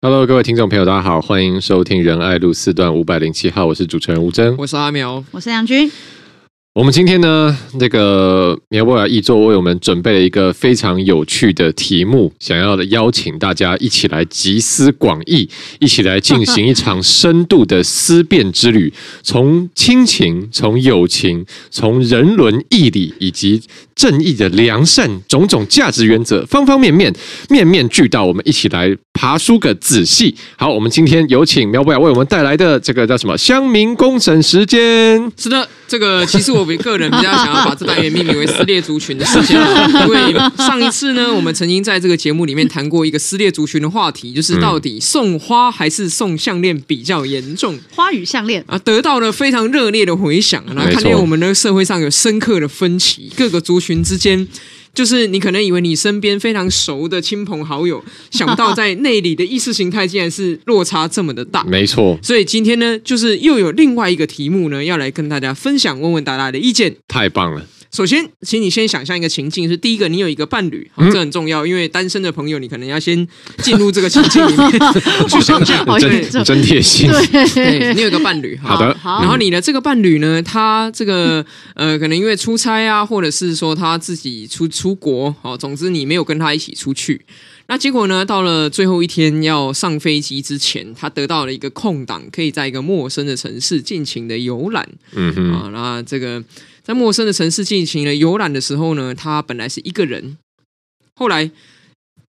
Hello，各位听众朋友，大家好，欢迎收听仁爱路四段五百零七号，我是主持人吴峥，我是阿苗，我是杨军。我们今天呢，这个苗博雅译作为我们准备了一个非常有趣的题目，想要的邀请大家一起来集思广益，一起来进行一场深度的思辨之旅，从亲情、从友情、从人伦义理以及正义的良善种种价值原则，方方面面，面面俱到，我们一起来爬梳个仔细。好，我们今天有请苗博雅为我们带来的这个叫什么乡民公审时间？是的，这个其实我。比个人比较想要把这单元命名为“撕裂族群”的时间，因为上一次呢，我们曾经在这个节目里面谈过一个撕裂族群的话题，就是到底送花还是送项链比较严重？花与项链啊，得到了非常热烈的回响。那看见我们的社会上有深刻的分歧，各个族群之间。就是你可能以为你身边非常熟的亲朋好友，想不到在内里的意识形态竟然是落差这么的大。没错，所以今天呢，就是又有另外一个题目呢，要来跟大家分享，问问大家的意见。太棒了。首先，请你先想象一个情境，是第一个，你有一个伴侣，嗯、这很重要，因为单身的朋友，你可能要先进入这个情境里面 去想象，真真贴心。对，你有一个伴侣，好的。然后你的这个伴侣呢，他这个 呃，可能因为出差啊，或者是说他自己出出国，哦，总之你没有跟他一起出去。那结果呢，到了最后一天要上飞机之前，他得到了一个空档，可以在一个陌生的城市尽情的游览。嗯哼，啊，那这个。在陌生的城市进行了游览的时候呢，他本来是一个人，后来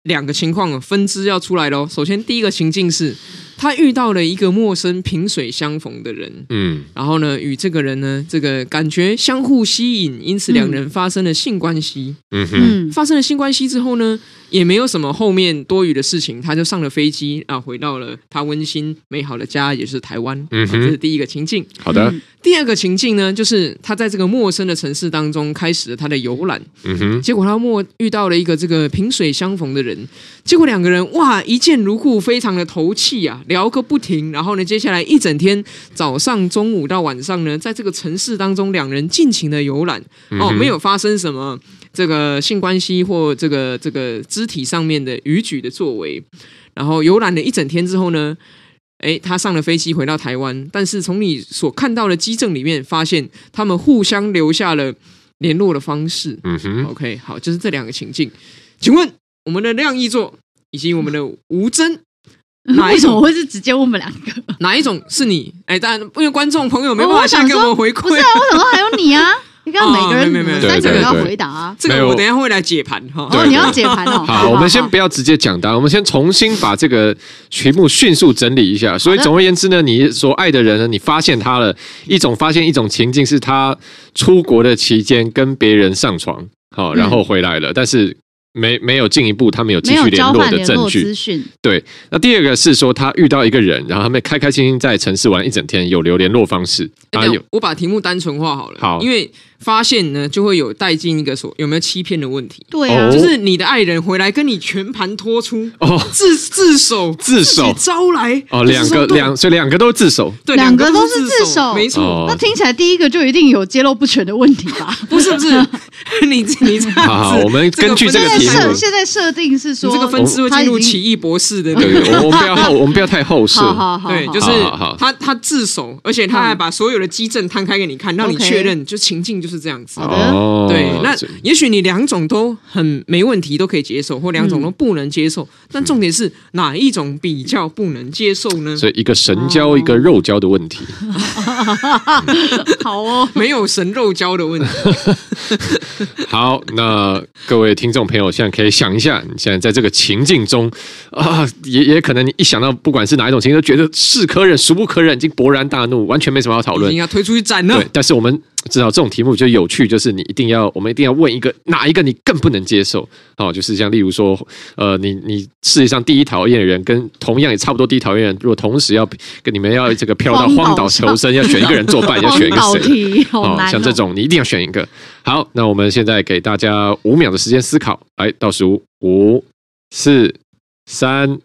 两个情况分支要出来喽。首先，第一个情境是他遇到了一个陌生萍水相逢的人，嗯，然后呢，与这个人呢，这个感觉相互吸引，因此两人发生了性关系。嗯哼，发生了性关系之后呢，也没有什么后面多余的事情，他就上了飞机啊，回到了他温馨美好的家，也就是台湾。嗯哼，这是第一个情境。好的。第二个情境呢，就是他在这个陌生的城市当中开始了他的游览，嗯哼，结果他陌遇到了一个这个萍水相逢的人，结果两个人哇一见如故，非常的投契啊，聊个不停。然后呢，接下来一整天早上、中午到晚上呢，在这个城市当中，两人尽情的游览，哦，没有发生什么这个性关系或这个这个肢体上面的逾矩的作为。然后游览了一整天之后呢，诶，他上了飞机回到台湾，但是从你所看到的机证里面发现，他们互相留下了联络的方式。嗯哼，OK，好，就是这两个情境。请问我们的亮译作以及我们的吴峥，哪一种会是直接问我们两个？哪一种是你？哎，当然，因为观众朋友没办法先给我们回馈，不是啊？为什么还有你啊？你看每个人，没有没有，三个人要回答啊。这个我等一下会来解盘哈。哦，你要解盘哦。好，我们先不要直接讲答，我们先重新把这个题目迅速整理一下。所以总而言之呢，你所爱的人呢，你发现他了一种发现一种情境，是他出国的期间跟别人上床，好，然后回来了，但是。没没有进一步，他们有继续联络的证据。对，那第二个是说他遇到一个人，然后他们开开心心在城市玩一整天，有留联络方式。哎，我把题目单纯化好了，好，因为。发现呢，就会有带进一个所有没有欺骗的问题。对啊，就是你的爱人回来跟你全盘托出哦，自自首自首。招来哦，两个两所以两个都自首，对，两个都是自首，没错。那听起来第一个就一定有揭露不全的问题吧？不是不是，你你好好，我们根据这个题目，现在设定是说这个分支会进入奇异博士的，对，我们不要后，我们不要太后设，好好对，就是他他自首，而且他还把所有的机证摊开给你看，让你确认，就情境就是这样子。哦，对，那也许你两种都很没问题，都可以接受，或两种都不能接受。嗯、但重点是哪一种比较不能接受呢？所以一个神交，哦、一个肉交的问题。好哦，没有神肉交的问题。好，那各位听众朋友，现在可以想一下，你现在在这个情境中啊，也也可能你一想到不管是哪一种情境，都觉得是可忍，孰不可忍，已经勃然大怒，完全没什么要讨论，已经要推出去斩了。对，但是我们。至少这种题目就有趣，就是你一定要，我们一定要问一个哪一个你更不能接受？哦，就是像例如说，呃，你你世界上第一讨厌的人，跟同样也差不多第一讨厌的人，如果同时要跟你们要这个飘到荒岛求生，要选一个人作伴，要 选一个谁？哦，像这种你一定要选一个。好，那我们现在给大家五秒的时间思考，来倒数五、四、三、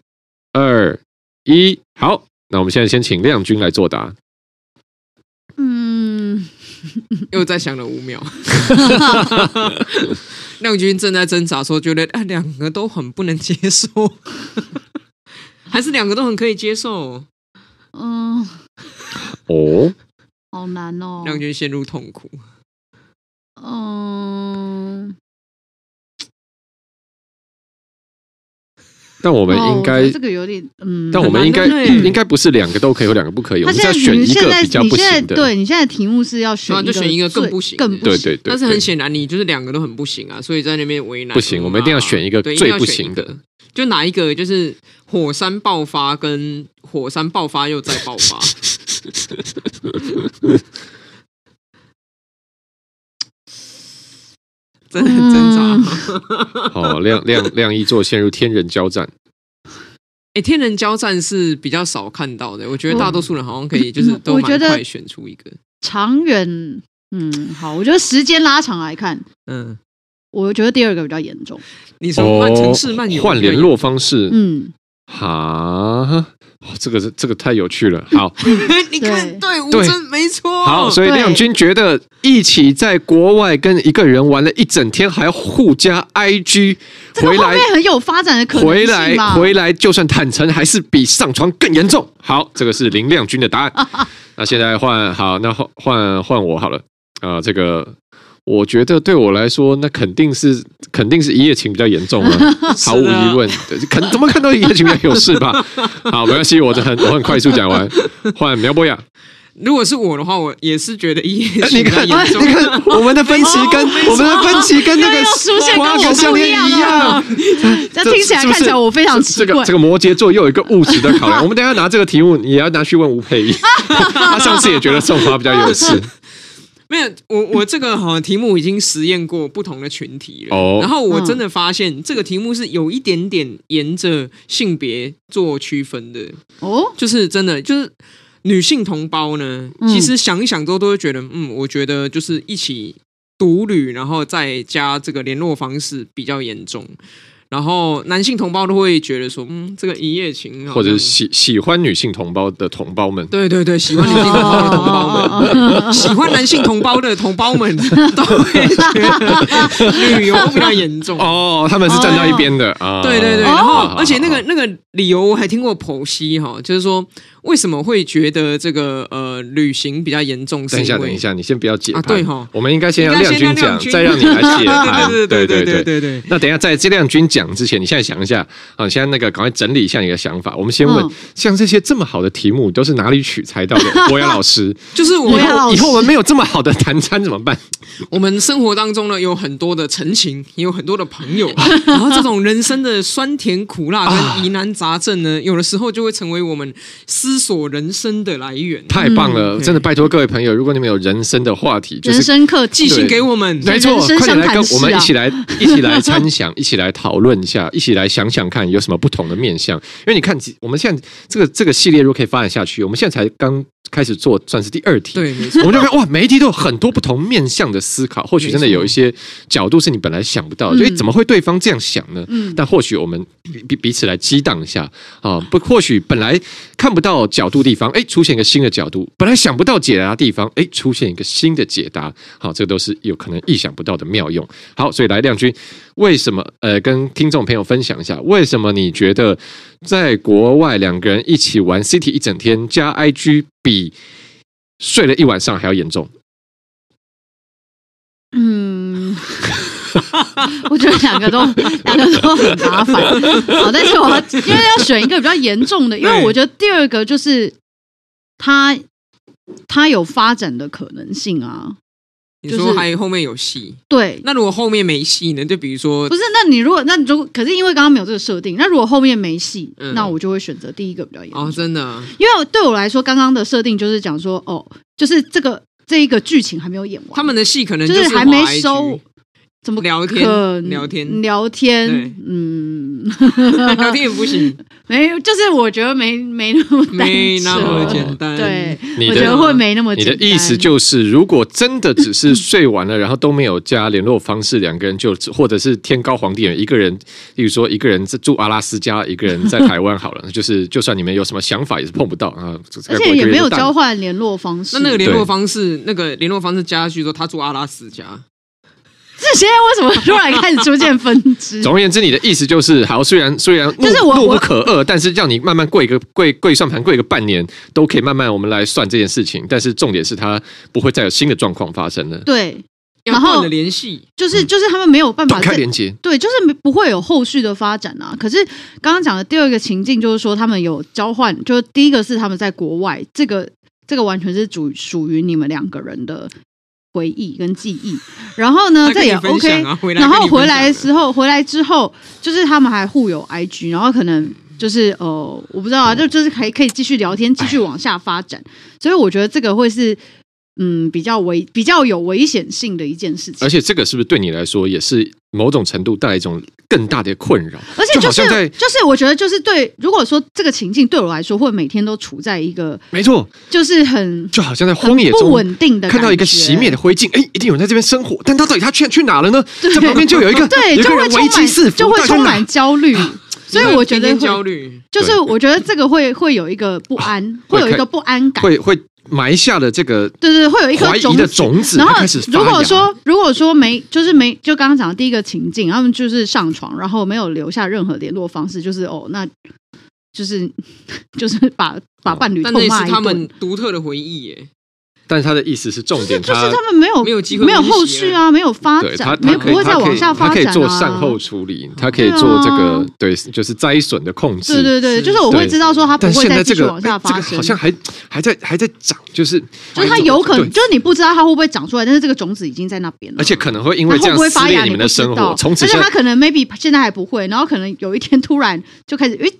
二、一。好，那我们现在先请亮君来作答。又再想了五秒，亮君正在挣扎，说觉得啊，两个都很不能接受，还 还是两个都很可以接受？嗯，哦，好难哦。亮君陷入痛苦。但我们应该、哦、这个有点嗯，但我们应该应该不是两个都可以，有两个不可以。我们是要选一个比较不行的。对，你现在题目是要选，就选一个更不行，更不行。对对对。但是很显然，你就是两个都很不行啊，所以在那边为难。不行，我们一定要选一个最不行的。就哪一个？就是火山爆发跟火山爆发又再爆发。真的很挣扎。好，亮亮亮一座陷入天人交战。哎，天人交战是比较少看到的。我觉得大多数人好像可以，就是都蛮快选出一个。长远，嗯，好，我觉得时间拉长来看，嗯，我觉得第二个比较严重。你说换城市漫游，换联络方式，嗯，哈。哦，这个是这个太有趣了。好，你看，对，吴真没错。好，所以亮君觉得一起在国外跟一个人玩了一整天，还要互加 IG，回来很有发展的可能。回来回来，就算坦诚，还是比上床更严重。好，这个是林亮君的答案。那现在换好，那换换换我好了。啊、呃，这个。我觉得对我来说，那肯定是肯定是一夜情比较严重啊，毫无疑问。肯怎么看到一夜情比较有事吧？好，没关系，我很我很快速讲完。换苗博雅，如果是我的话，我也是觉得一夜情比较严重。你看，我们的分歧跟我们的分歧跟那个花跟项链一样。这听起来看起来我非常奇怪。这个这个摩羯座又有一个务实的考量。我们等下拿这个题目，也要拿去问吴佩仪。他上次也觉得送花比较有事。没有，我我这个好像题目已经实验过不同的群体了，oh. 然后我真的发现这个题目是有一点点沿着性别做区分的哦，oh. 就是真的就是女性同胞呢，其实想一想之后都会觉得，嗯，我觉得就是一起独旅，然后再加这个联络方式比较严重。然后男性同胞都会觉得说，嗯，这个一夜情，或者喜喜欢女性同胞的同胞们，对对对，喜欢女性同胞的同胞们，喜欢男性同胞的同胞们 都会觉得旅游比较严重哦，他们是站到一边的啊，对对对，然后而且那个那个理由我还听过剖析哈，就是说。为什么会觉得这个呃旅行比较严重？等一下，等一下，你先不要解啊。对哈，我们应该先让亮君讲，再让你来解盘。对对对对对对。那等一下，在这亮君讲之前，你现在想一下啊，现在那个赶快整理一下你的想法。我们先问，像这些这么好的题目，都是哪里取材到的？博雅老师，就是我以后我们没有这么好的谈餐怎么办？我们生活当中呢，有很多的陈情，也有很多的朋友，然后这种人生的酸甜苦辣跟疑难杂症呢，有的时候就会成为我们思索人生的来源。太棒了，真的拜托各位朋友，如果你们有人生的话题，人生课寄信给我们，没错，快点来跟我们一起来一起来参详，一起来讨论一下，一起来想想看有什么不同的面向。因为你看，我们现在这个这个系列如果可以发展下去，我们现在才刚开始做，算是第二题，对，没错。我们就看哇，每一题都有很多不同面向的思考，或许真的有一些角度是你本来想不到，所以怎么会对方这样想呢？嗯，但或许我们彼彼此来激荡一下啊，不，或许本来看不到角度地方，哎，出现一个新的角度；本来想不到解答的地方，哎，出现一个新的解答。好，这个都是有可能意想不到的妙用。好，所以来亮君，为什么？呃，跟听众朋友分享一下，为什么你觉得在国外两个人一起玩 City 一整天加 IG 比睡了一晚上还要严重？嗯，我觉得两个都两个都很麻烦。好，但是我因为要选一个比较严重的，因为我觉得第二个就是。他他有发展的可能性啊！你说还有后面有戏？对，那如果后面没戏呢？就比如说，不是？那你如果那如果可是因为刚刚没有这个设定，那如果后面没戏，嗯、那我就会选择第一个比较严重。哦，真的？因为对我来说，刚刚的设定就是讲说，哦，就是这个这一个剧情还没有演完，他们的戏可能就是，就是还没收。怎么聊天？聊天？聊天？嗯，聊天也不行。没有，就是我觉得没没那么没那么简单。对，我觉得会没那么简单。你的意思就是，如果真的只是睡完了，然后都没有加联络方式，两个人就或者是天高皇帝远，一个人，例如说一个人在住阿拉斯加，一个人在台湾，好了，就是就算你们有什么想法，也是碰不到啊。而且也没有交换联络方式。那那个联络方式，那个联络方式加下去说他住阿拉斯加。这些为什么突然开始出现分支？总而言之，你的意思就是，好，虽然虽然就是我怒不可遏，但是让你慢慢跪一个跪跪算盘跪一个半年，都可以慢慢我们来算这件事情。但是重点是，它不会再有新的状况发生了。对，然后的联系就是就是他们没有办法断开连接，对，就是不会有后续的发展啊。可是刚刚讲的第二个情境就是说，他们有交换，就是第一个是他们在国外，这个这个完全是属属于你们两个人的。回忆跟记忆，然后呢，这也 OK。然后回来的时候，回来之后，就是他们还互有 IG，然后可能就是呃，我不知道啊，就就是可以可以继续聊天，继续往下发展。所以我觉得这个会是。嗯，比较危比较有危险性的一件事情，而且这个是不是对你来说也是某种程度带来一种更大的困扰？而且就是就，就是我觉得就是对，如果说这个情境对我来说，会每天都处在一个没错，就是很就好像在荒野中不稳定的，看到一个熄灭的灰烬，哎，一定有人在这边生活，但他到底他去去哪了呢？对这旁边就有一个对，就会危机四伏，就会充满焦虑。所以我觉得焦虑，就是我觉得这个会会有一个不安，会有一个不安感，会会。埋下了这个对对，会有一颗怀疑的种子，然后开始如果说如果说没就是没就刚刚讲的第一个情境，他们就是上床，然后没有留下任何联络方式，就是哦，那就是 就是把把伴侣痛骂一顿，但那是他们独特的回忆耶。但是他的意思是重点，就是他们没有没有机会，没有后续啊，没有发展，没有不会再往下发展啊。他可以做善后处理，他可以做这个对，就是灾损的控制。对对对，就是我会知道说他不会再继续往下发生。好像还还在还在长，就是就是他有可能，就是你不知道他会不会长出来，但是这个种子已经在那边了，而且可能会因为这样撕裂你们的生活，从此，而且他可能 maybe 现在还不会，然后可能有一天突然就开始诶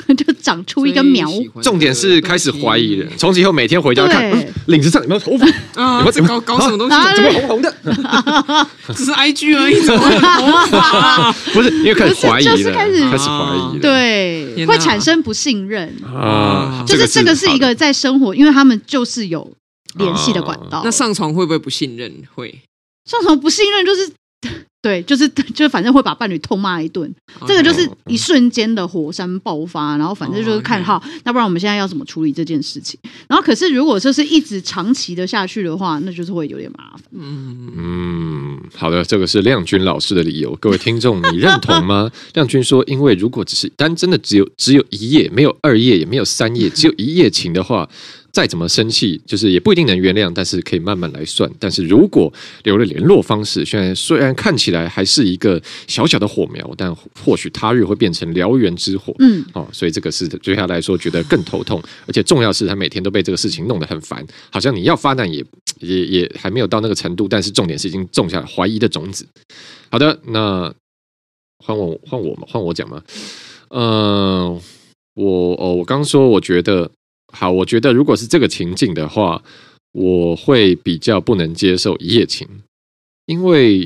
就长出一个苗，重点是开始怀疑了。从此以后每天回家看领子上有没有头发，有没有怎么搞搞什么东西，怎么红红的？只是 IG 而已，怎么会头发？不是，因为开始怀疑了，开始开始怀疑了，对，会产生不信任啊。就是这个是一个在生活，因为他们就是有联系的管道。那上床会不会不信任？会上床不信任就是。对，就是 就反正会把伴侣痛骂一顿，Okay. 这个就是一瞬间的火山爆发，然后反正就是看好，那不然我们现在要怎么处理这件事情？然后可是如果说是一直长期的下去的话，那就是会有点麻烦。嗯嗯，好的，这个是亮君老师的理由，各位听众，你认同吗？亮君说，因为如果只是单真的只有只有一夜，没有二夜，也没有三夜，只有一夜情的话。再怎么生气，就是也不一定能原谅，但是可以慢慢来算。但是如果留了联络方式，虽然虽然看起来还是一个小小的火苗，但或许他日会变成燎原之火。嗯，哦，所以这个是对他来说觉得更头痛，而且重要是他每天都被这个事情弄得很烦，好像你要发难也也也还没有到那个程度，但是重点是已经种下了怀疑的种子。好的，那换我换我吗？换我讲吗？嗯、呃，我哦，我刚说我觉得。好，我觉得如果是这个情境的话，我会比较不能接受一夜情，因为，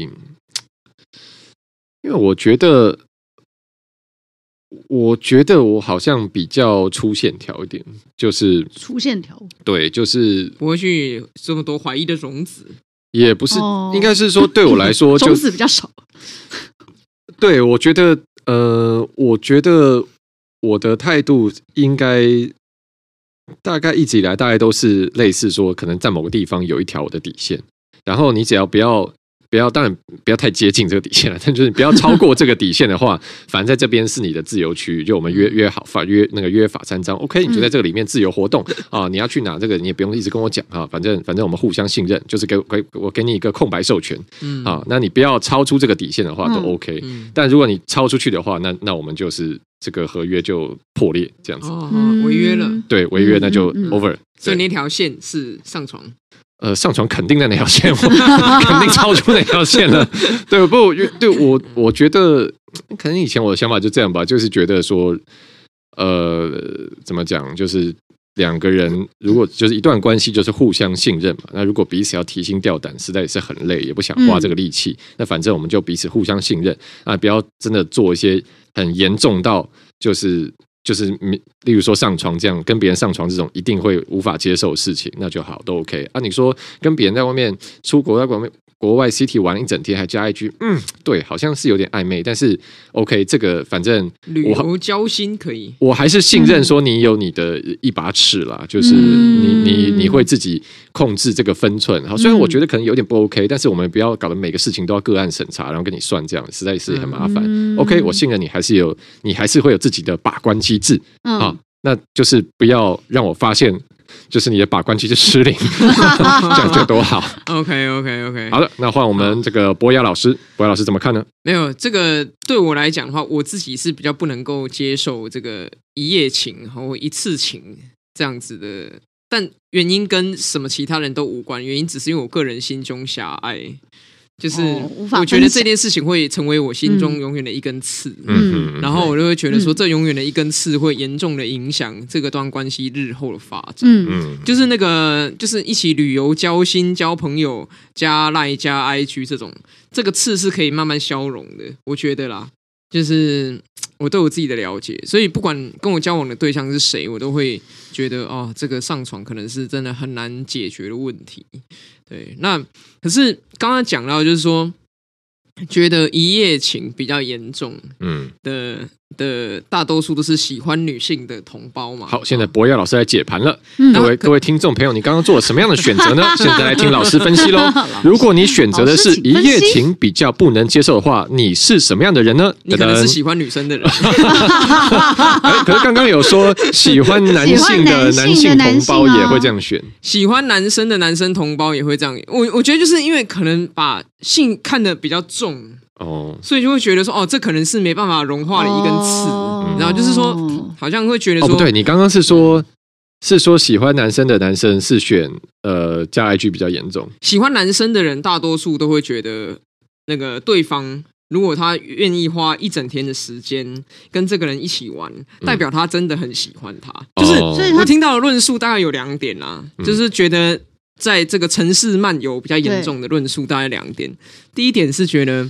因为我觉得，我觉得我好像比较粗线条一点，就是粗线条，对，就是不会去这么多怀疑的种子，也不是，应该是说对我来说，种子比较少。对，我觉得，呃，我觉得我的态度应该。大概一直以来，大概都是类似说，可能在某个地方有一条我的底线，然后你只要不要不要，当然不要太接近这个底线了，但就是不要超过这个底线的话，反正在这边是你的自由区，就我们约约好法约那个约法三章，OK，你就在这个里面自由活动啊，你要去哪这个你也不用一直跟我讲啊，反正反正我们互相信任，就是给给我给你一个空白授权，嗯啊，那你不要超出这个底线的话都 OK，但如果你超出去的话，那那我们就是。这个合约就破裂，这样子，哦，违约了。对，违约那就 over。所以那条线是上床。呃，上床肯定在那条线，我 肯定超出那条线了。对，不，对我，我觉得可能以前我的想法就这样吧，就是觉得说，呃，怎么讲，就是两个人如果就是一段关系，就是互相信任嘛。那如果彼此要提心吊胆，实在也是很累，也不想花这个力气。嗯、那反正我们就彼此互相信任啊，不要真的做一些。很严重到就是就是，例如说上床这样跟别人上床这种一定会无法接受的事情，那就好都 OK 啊。你说跟别人在外面出国在外面国外 City 玩一整天还加一句，嗯，对，好像是有点暧昧，但是 OK，这个反正旅游交心可以，我还是信任说你有你的一把尺啦，就是你你你会自己控制这个分寸。好，虽然我觉得可能有点不 OK，但是我们不要搞得每个事情都要个案审查，然后跟你算这样，实在是很麻烦。OK，我信任你，还是有你还是会有自己的把关机制啊，那就是不要让我发现。就是你的把关机就失灵，这样就多好。OK OK OK，好的，那换我们这个博雅老师，博雅老师怎么看呢？没有这个对我来讲的话，我自己是比较不能够接受这个一夜情或一次情这样子的，但原因跟什么其他人都无关，原因只是因为我个人心胸狭隘。就是我觉得这件事情会成为我心中永远的一根刺，嗯，然后我就会觉得说，这永远的一根刺会严重的影响这个段关系日后的发展，嗯，就是那个就是一起旅游、交心、交朋友、加赖、加 IG 这种，这个刺是可以慢慢消融的，我觉得啦，就是。我都有自己的了解，所以不管跟我交往的对象是谁，我都会觉得哦，这个上床可能是真的很难解决的问题。对，那可是刚刚讲到，就是说，觉得一夜情比较严重，嗯的。的大多数都是喜欢女性的同胞嘛。好，现在博雅老师来解盘了。各位各位听众朋友，你刚刚做了什么样的选择呢？现在来听老师分析喽。如果你选择的是一夜情比较不能接受的话，你是什么样的人呢？你可能是喜欢女生的人。可是刚刚有说喜欢男性的男性同胞也会这样选，喜欢男生的男生同胞也会这样。我我觉得就是因为可能把性看得比较重。哦，所以就会觉得说，哦，这可能是没办法融化的一根刺，哦、然后就是说，好像会觉得说，哦、不对，你刚刚是说，是说喜欢男生的男生是选呃加 IG 比较严重，喜欢男生的人大多数都会觉得，那个对方如果他愿意花一整天的时间跟这个人一起玩，代表他真的很喜欢他。嗯、就是我听到的论述大概有两点啦，嗯、就是觉得在这个城市漫游比较严重的论述大概两点，第一点是觉得。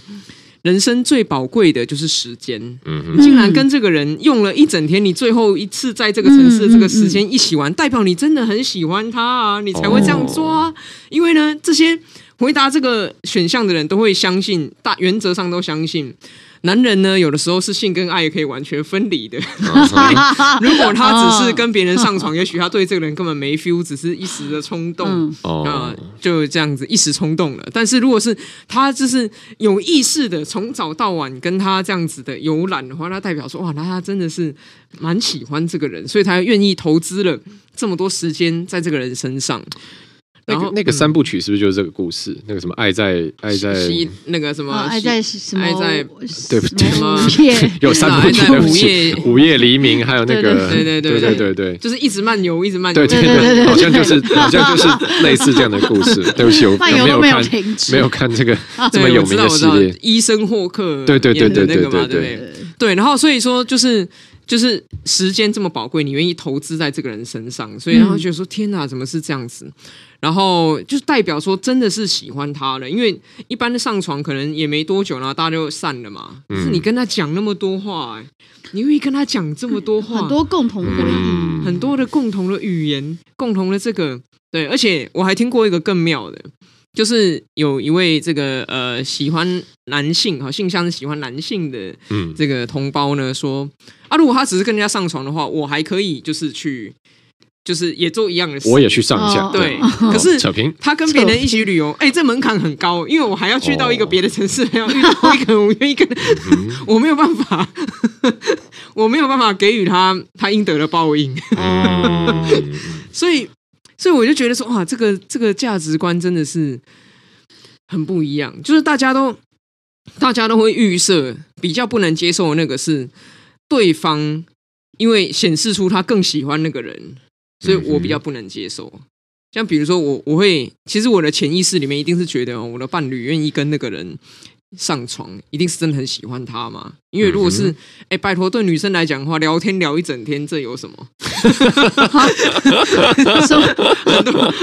人生最宝贵的就是时间，嗯竟然跟这个人用了一整天，你最后一次在这个城市的这个时间一起玩，代表你真的很喜欢他啊，你才会这样做啊。因为呢，这些回答这个选项的人都会相信，大原则上都相信。男人呢，有的时候是性跟爱可以完全分离的。如果他只是跟别人上床，也许他对这个人根本没 feel，只是一时的冲动啊、呃，就这样子一时冲动了。但是如果是他就是有意识的从早到晚跟他这样子的游览的话，那代表说哇，那他真的是蛮喜欢这个人，所以他愿意投资了这么多时间在这个人身上。那个那个三部曲是不是就是这个故事？那个什么爱在爱在那个什么爱在什么爱在对不对？什 有三部曲，午夜午夜黎明，还有那个对对对对对对，就是一直漫游，一直漫游，对对对，好像就是好像就是 类似这样的故事。对不起，我没有看没有看这个 这么有名的系列，医生霍克对对对对对对对对，然后所以说就是。就是时间这么宝贵，你愿意投资在这个人身上，所以然后觉得说天哪，怎么是这样子？然后就代表说真的是喜欢他了，因为一般的上床可能也没多久，然后大家就散了嘛。可是你跟他讲那么多话，欸，你愿意跟他讲这么多话，很多共同回忆，很多的共同的语言，共同的这个对，而且我还听过一个更妙的。就是有一位这个呃喜欢男性哈性向是喜欢男性的这个同胞呢说啊，如果他只是跟人家上床的话，我还可以就是去就是也做一样的事，我也去上一下，对。可是他跟别人一起旅游，哎，这门槛很高，因为我还要去到一个别的城市，还要遇到一个我愿意跟，我没有办法，我没有办法给予他他应得的报应，所以。所以我就觉得说，哇，这个这个价值观真的是很不一样。就是大家都大家都会预设，比较不能接受的那个是对方，因为显示出他更喜欢那个人，所以我比较不能接受。像比如说我，我会其实我的潜意识里面一定是觉得，我的伴侣愿意跟那个人。上床一定是真的很喜欢他嘛？因为如果是哎、欸，拜托，对女生来讲的话，聊天聊一整天，这有什么？说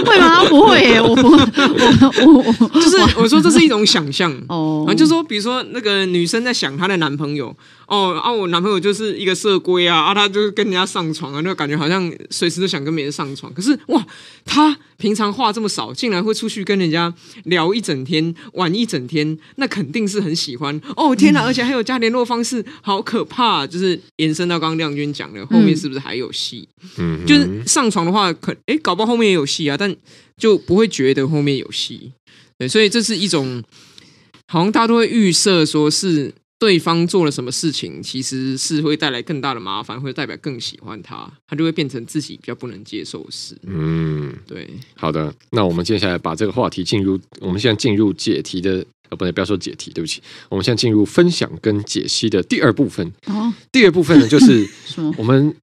会吗？不会耶，我不，我我就是我说这是一种想象哦。就是说，比如说那个女生在想她的男朋友哦啊，我男朋友就是一个色龟啊，啊，他就是跟人家上床啊，那个感觉好像随时都想跟别人上床。可是哇，他平常话这么少，竟然会出去跟人家聊一整天，玩一整天，那肯定是很喜欢。哦天哪，而且还有加联络方式，好可怕！就是延伸到刚刚亮君讲的，后面是不是还有戏？嗯，就是上床的话，可哎，搞不好后面也有戏啊，但就不会觉得后面有戏。对，所以这是一种，好像大家都会预设说是。对方做了什么事情，其实是会带来更大的麻烦，会代表更喜欢他，他就会变成自己比较不能接受的事。嗯，对。好的，那我们接下来把这个话题进入，我们现在进入解题的，呃，不对，不要说解题，对不起，我们现在进入分享跟解析的第二部分。哦，第二部分呢，就是 我们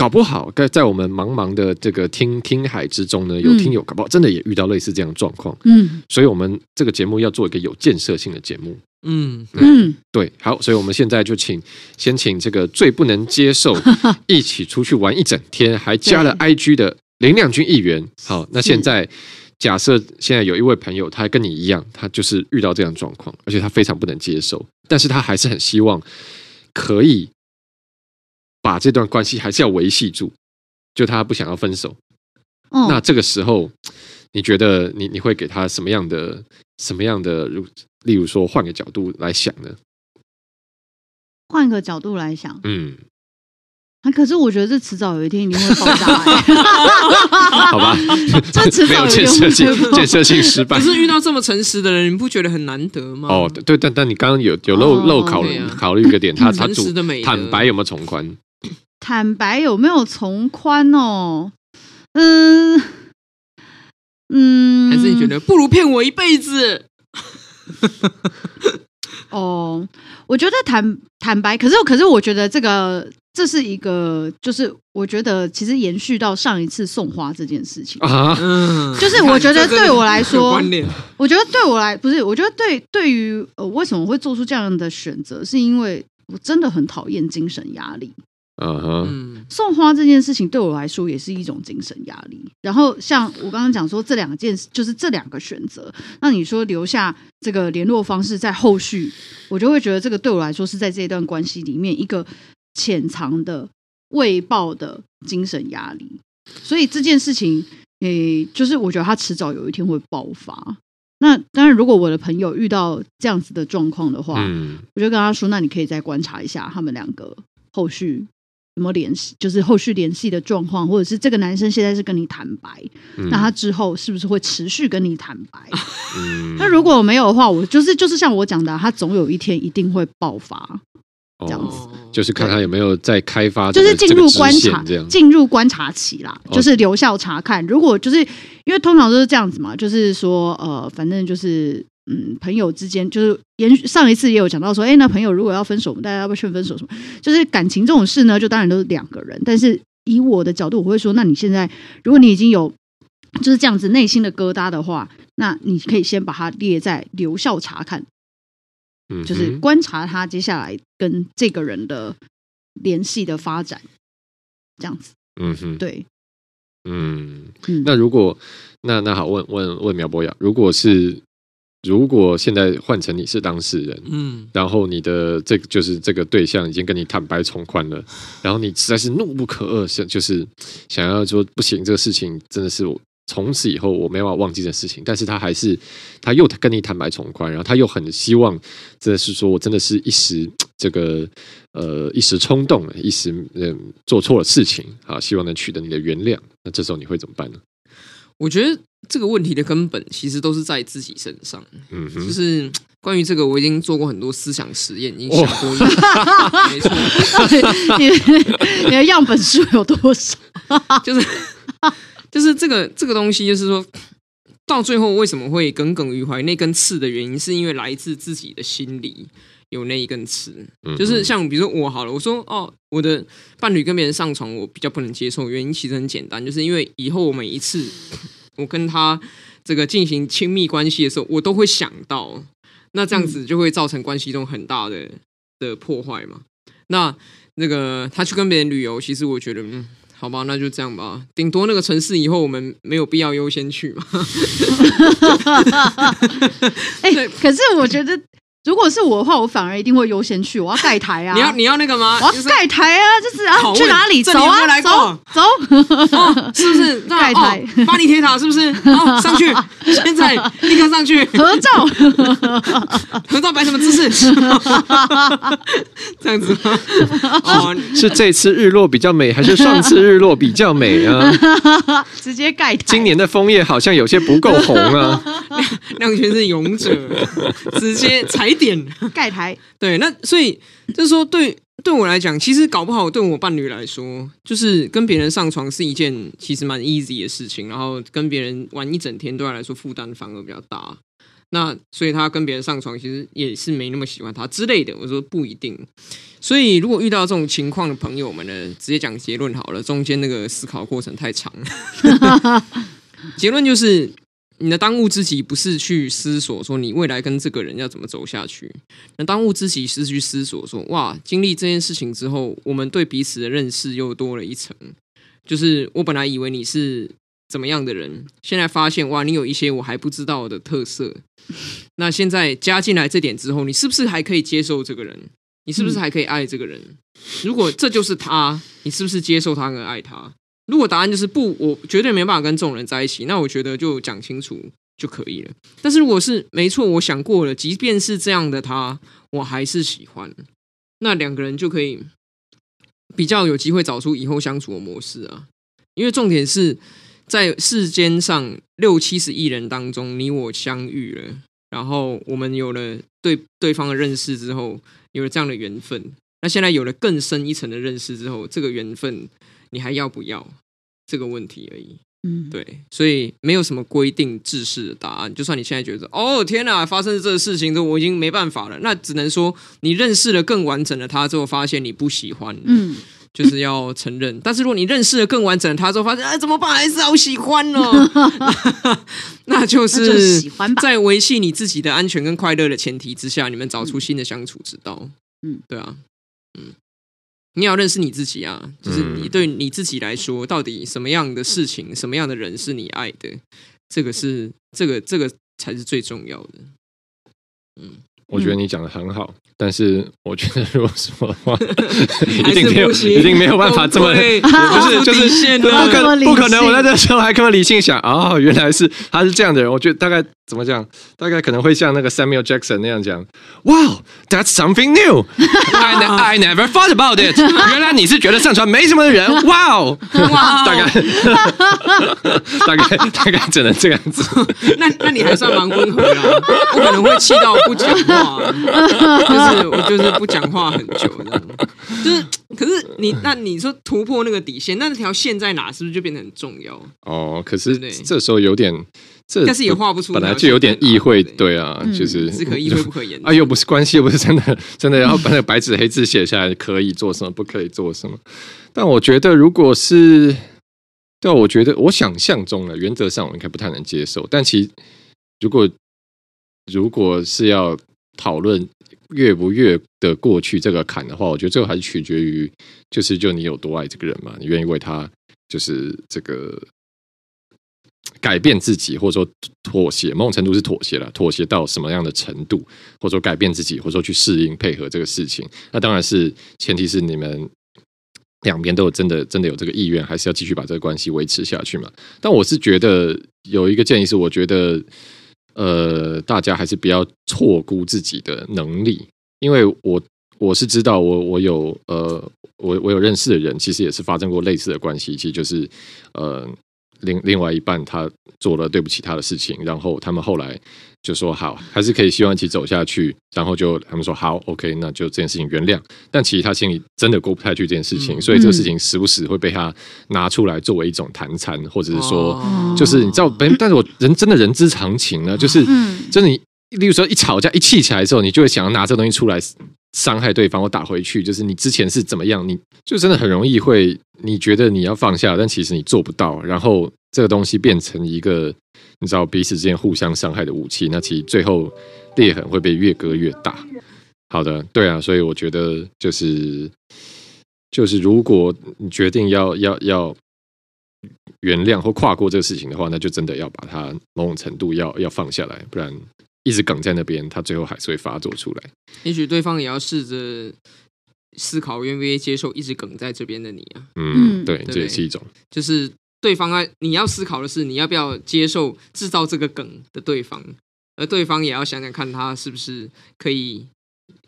搞不好在在我们茫茫的这个听听海之中呢，有听友搞不好真的也遇到类似这样的状况。嗯，所以我们这个节目要做一个有建设性的节目。嗯。嗯，对，好，所以我们现在就请先请这个最不能接受 一起出去玩一整天，还加了 IG 的林亮君议员。好，那现在假设现在有一位朋友，他跟你一样，他就是遇到这样状况，而且他非常不能接受，但是他还是很希望可以把这段关系还是要维系住，就他不想要分手。哦，那这个时候，你觉得你你会给他什么样的什么样的如？例如说，换个角度来想呢？换个角度来想，嗯，啊，可是我觉得这迟早有一天一定会爆炸，欸。好吧，这迟早有建设性，建设性失败。可是遇到这么诚实的人，你不觉得很难得吗？哦，对，但但你刚刚有有漏漏考虑考虑一个点，他 他主坦白有没有从宽？坦白有没有从宽哦？嗯嗯，还是你觉得不如骗我一辈子？哦，我觉得坦坦白，可是可是，我觉得这个这是一个，就是我觉得其实延续到上一次送花这件事情啊，就是我觉得对我来说，我觉得对我来不是，我觉得对对于呃为什么会做出这样的选择，是因为我真的很讨厌精神压力。Uh. 嗯，送花这件事情对我来说也是一种精神压力。然后像我刚刚讲说，这两件就是这两个选择。那你说留下这个联络方式，在后续，我就会觉得这个对我来说是在这一段关系里面一个潜藏的未爆的精神压力。所以这件事情，诶，就是我觉得他迟早有一天会爆发。那当然，如果我的朋友遇到这样子的状况的话，嗯，我就跟他说，那你可以再观察一下他们两个后续。什么联系？就是后续联系的状况，或者是这个男生现在是跟你坦白，嗯、那他之后是不是会持续跟你坦白？嗯、那如果没有的话，我就是就是像我讲的，他总有一天一定会爆发，这样子。哦、就是看他有没有在开发，就是进入观察，进入观察期啦，就是留校查看。如果就是因为通常都是这样子嘛，就是说呃，反正就是。嗯，朋友之间就是延续上一次也有讲到说，哎，那朋友如果要分手，我们大家要不要劝分手什么？就是感情这种事呢，就当然都是两个人。但是以我的角度，我会说，那你现在如果你已经有就是这样子内心的疙瘩的话，那你可以先把它列在留校察看，嗯，就是观察他接下来跟这个人的联系的发展，这样子。嗯哼，对，嗯，那如果那那好，问问问苗博雅，如果是。如果现在换成你是当事人，嗯，然后你的这个就是这个对象已经跟你坦白从宽了，然后你实在是怒不可遏，想就是想要说不行，这个事情真的是我从此以后我没办法忘记的事情，但是他还是他又跟你坦白从宽，然后他又很希望，真的是说我真的是一时这个呃一时冲动了，一时嗯做错了事情啊，希望能取得你的原谅，那这时候你会怎么办呢？我觉得这个问题的根本其实都是在自己身上。嗯哼，就是关于这个，我已经做过很多思想实验，已经想过。没错，你 你的样本数有多少？就是就是这个这个东西，就是说到最后为什么会耿耿于怀那根刺的原因，是因为来自自己的心里有那一根刺。就是像比如说我好了，我说哦，我的伴侣跟别人上床，我比较不能接受，原因其实很简单，就是因为以后我每一次。我跟他这个进行亲密关系的时候，我都会想到，那这样子就会造成关系中很大的的破坏嘛。那那个他去跟别人旅游，其实我觉得，嗯，好吧，那就这样吧。顶多那个城市以后我们没有必要优先去嘛。哎、欸，可是我觉得如果是我的话，我反而一定会优先去。我要盖台啊！你要你要那个吗？我要盖台啊！就是啊，去哪里？走啊，来走走、哦，是不是 盖台？哦、巴黎铁塔是不是？好，上去，现在立刻上去合照，合照摆什么姿势？这样子吗？哦，是这次日落比较美，还是上次日落比较美啊？直接盖台。今年的枫叶好像有些不够红啊。亮轩是勇者，直接踩点 盖台。对，那所以就是说对，对对我来讲，其实搞不好对我伴侣来说，就是跟别人上床是一件其实蛮 easy 的事情，然后跟别人玩一整天，对他来说负担反而比较大。那所以他跟别人上床，其实也是没那么喜欢他之类的。我说不一定。所以如果遇到这种情况的朋友们呢，直接讲结论好了，中间那个思考过程太长了。结论就是。你的当务之急不是去思索说你未来跟这个人要怎么走下去，那当务之急是去思索说，哇，经历这件事情之后，我们对彼此的认识又多了一层。就是我本来以为你是怎么样的人，现在发现哇，你有一些我还不知道的特色。那现在加进来这点之后，你是不是还可以接受这个人？你是不是还可以爱这个人？如果这就是他，你是不是接受他跟爱他？如果答案就是不，我绝对没办法跟这种人在一起，那我觉得就讲清楚就可以了。但是如果是没错，我想过了，即便是这样的他，我还是喜欢，那两个人就可以比较有机会找出以后相处的模式啊。因为重点是在世间上六七十亿人当中，你我相遇了，然后我们有了对对方的认识之后，有了这样的缘分。那现在有了更深一层的认识之后，这个缘分。你还要不要这个问题而已，嗯，对，所以没有什么规定制式的答案。就算你现在觉得，哦天哪，发生这个事情都我已经没办法了，那只能说你认识了更完整的他之后，发现你不喜欢，嗯，就是要承认。但是如果你认识了更完整的他之后，发现哎怎么办，还是好喜欢哦，那就是在维系你自己的安全跟快乐的前提之下，你们找出新的相处之道。嗯，对啊，嗯。你要认识你自己啊，就是你对你自己来说，到底什么样的事情、什么样的人是你爱的？这个是这个这个才是最重要的。嗯，我觉得你讲的很好。但是我觉得，如果说的话，一定没有，一定没有办法这么，不是，就是不可不可能。我在这时候还可以理性想，哦，原来是他是这样的人。我觉得大概怎么讲，大概可能会像那个 Samuel Jackson 那样讲，Wow, that's something new. I I never thought about it. 原来你是觉得上传没什么的人，Wow，大概大概大概只能这样子。那那你还算蛮温和的，不可能会气到不讲 话。是，我就是不讲话很久，这样。就是，可是你那你说突破那个底线，那条线在哪？是不是就变得很重要？哦，可是这时候有点，这但是也画不出，本来就有点意会，对啊，就是只可意会不可言。啊，又不是关系，又不是真的，真的，要把那个白纸黑字写下来，可以做什么，不可以做什么。但我觉得，如果是，对，我觉得我想象中的原则上我应该不太能接受。但其实，如果如果是要讨论。越不越的过去这个坎的话，我觉得最后还是取决于，就是就你有多爱这个人嘛，你愿意为他就是这个改变自己，或者说妥协，某种程度是妥协了，妥协到什么样的程度，或者说改变自己，或者说去适应配合这个事情，那当然是前提是你们两边都有真的真的有这个意愿，还是要继续把这个关系维持下去嘛。但我是觉得有一个建议是，我觉得。呃，大家还是不要错估自己的能力，因为我我是知道我，我有呃，我我有认识的人，其实也是发生过类似的关系，其实就是呃。另另外一半他做了对不起他的事情，然后他们后来就说好，还是可以希望一起走下去。然后就他们说好，OK，那就这件事情原谅。但其实他心里真的过不太去这件事情，嗯、所以这个事情时不时会被他拿出来作为一种谈餐，或者是说，哦、就是你知道，但是我人真的人之常情呢，就是真的，例如说一吵架一气起来之后，你就会想要拿这个东西出来。伤害对方我打回去，就是你之前是怎么样，你就真的很容易会，你觉得你要放下，但其实你做不到，然后这个东西变成一个你知道彼此之间互相伤害的武器，那其实最后裂痕会被越割越大。好的，对啊，所以我觉得就是就是如果你决定要要要原谅或跨过这个事情的话，那就真的要把它某种程度要要放下来，不然一直梗在那边，它最后还是会发作出来。也许对方也要试着思考，愿不愿意接受一直梗在这边的你啊？嗯，对，对这也是一种。就是对方啊，你要思考的是，你要不要接受制造这个梗的对方，而对方也要想想看，他是不是可以。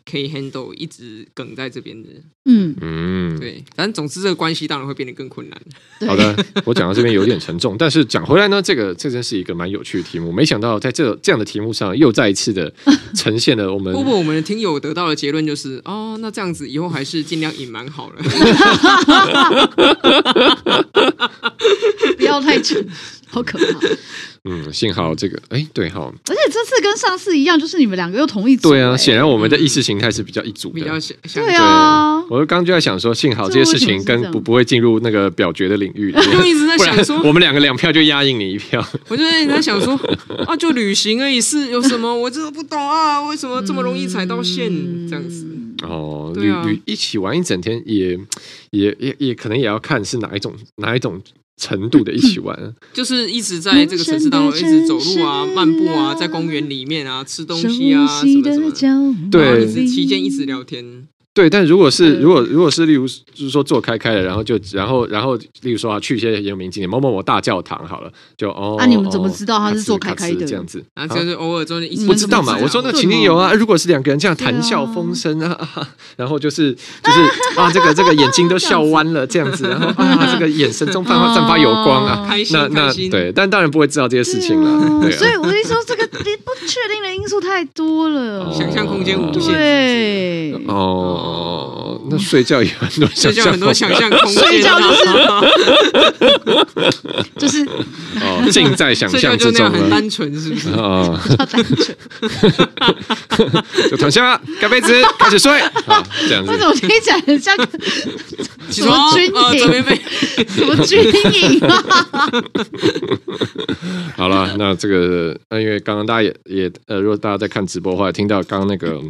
可以 handle 一直梗在这边的，嗯嗯，对，反正总之这个关系当然会变得更困难。好的，我讲到这边有点沉重，但是讲回来呢，这个这真是一个蛮有趣的题目。没想到在这这样的题目上，又再一次的呈现了我们。不过我们的听友得到的结论就是，哦，那这样子以后还是尽量隐瞒好了，不要太蠢，好可怕。嗯，幸好这个，哎，对哈，而且这次跟上次一样，就是你们两个又同一组。对啊，显然我们的意识形态是比较一组的，比较像。对啊，我刚刚就在想说，幸好这些事情跟不不会进入那个表决的领域，就一直在想说，我们两个两票就压赢你一票。我就一直在想说，啊，就旅行而已，是有什么？我真的不懂啊，为什么这么容易踩到线？这样子。哦，旅旅一起玩一整天，也也也也可能也要看是哪一种哪一种。程度的一起玩，就是一直在这个城市当中一直走路啊、漫步啊，在公园里面啊吃东西啊什么什么，对，期间一直聊天。对，但如果是如果如果是例如就是说坐开开的，然后就然后然后例如说啊去一些有名景点，某某某大教堂好了，就哦，那你们怎么知道他是坐开开的这样子？啊，就是偶尔中间一起不知道嘛？我说那情侣有啊，如果是两个人这样谈笑风生啊，然后就是就是啊这个这个眼睛都笑弯了这样子，然后啊这个眼神中散发散发有光啊，开心开心。对，但当然不会知道这些事情了。对，所以我跟你说这个不确定的因素太多了，想象空间无限。对，哦。哦，那睡觉也很多想象，很多想象空间，睡觉就是 尽在想象之中，很单纯，是不是？哦，单纯，就躺下，盖被子，开始睡，好，这样子。为什么听起来很像什么军营？什么军营啊？好了，那这个，那因为刚刚大家也也呃，如果大家在看直播的话，听到刚刚那个。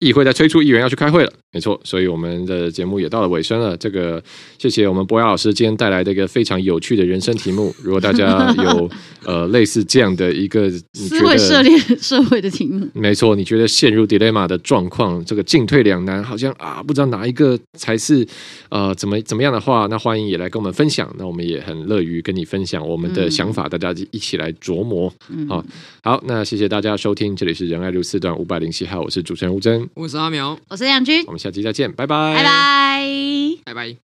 议会在催促议员要去开会了，没错，所以我们的节目也到了尾声了。这个谢谢我们博雅老师今天带来的一个非常有趣的人生题目。如果大家有 呃类似这样的一个你觉得涉猎社会的题目，没错，你觉得陷入 dilemma 的状况，这个进退两难，好像啊不知道哪一个才是呃怎么怎么样的话，那欢迎也来跟我们分享。那我们也很乐于跟你分享我们的想法，嗯、大家一起来琢磨。嗯、好，好，那谢谢大家收听，这里是仁爱路四段五百零七号，我是主持人吴峥。我是阿苗，我是杨军，我们下期再见，拜拜，拜拜，拜拜。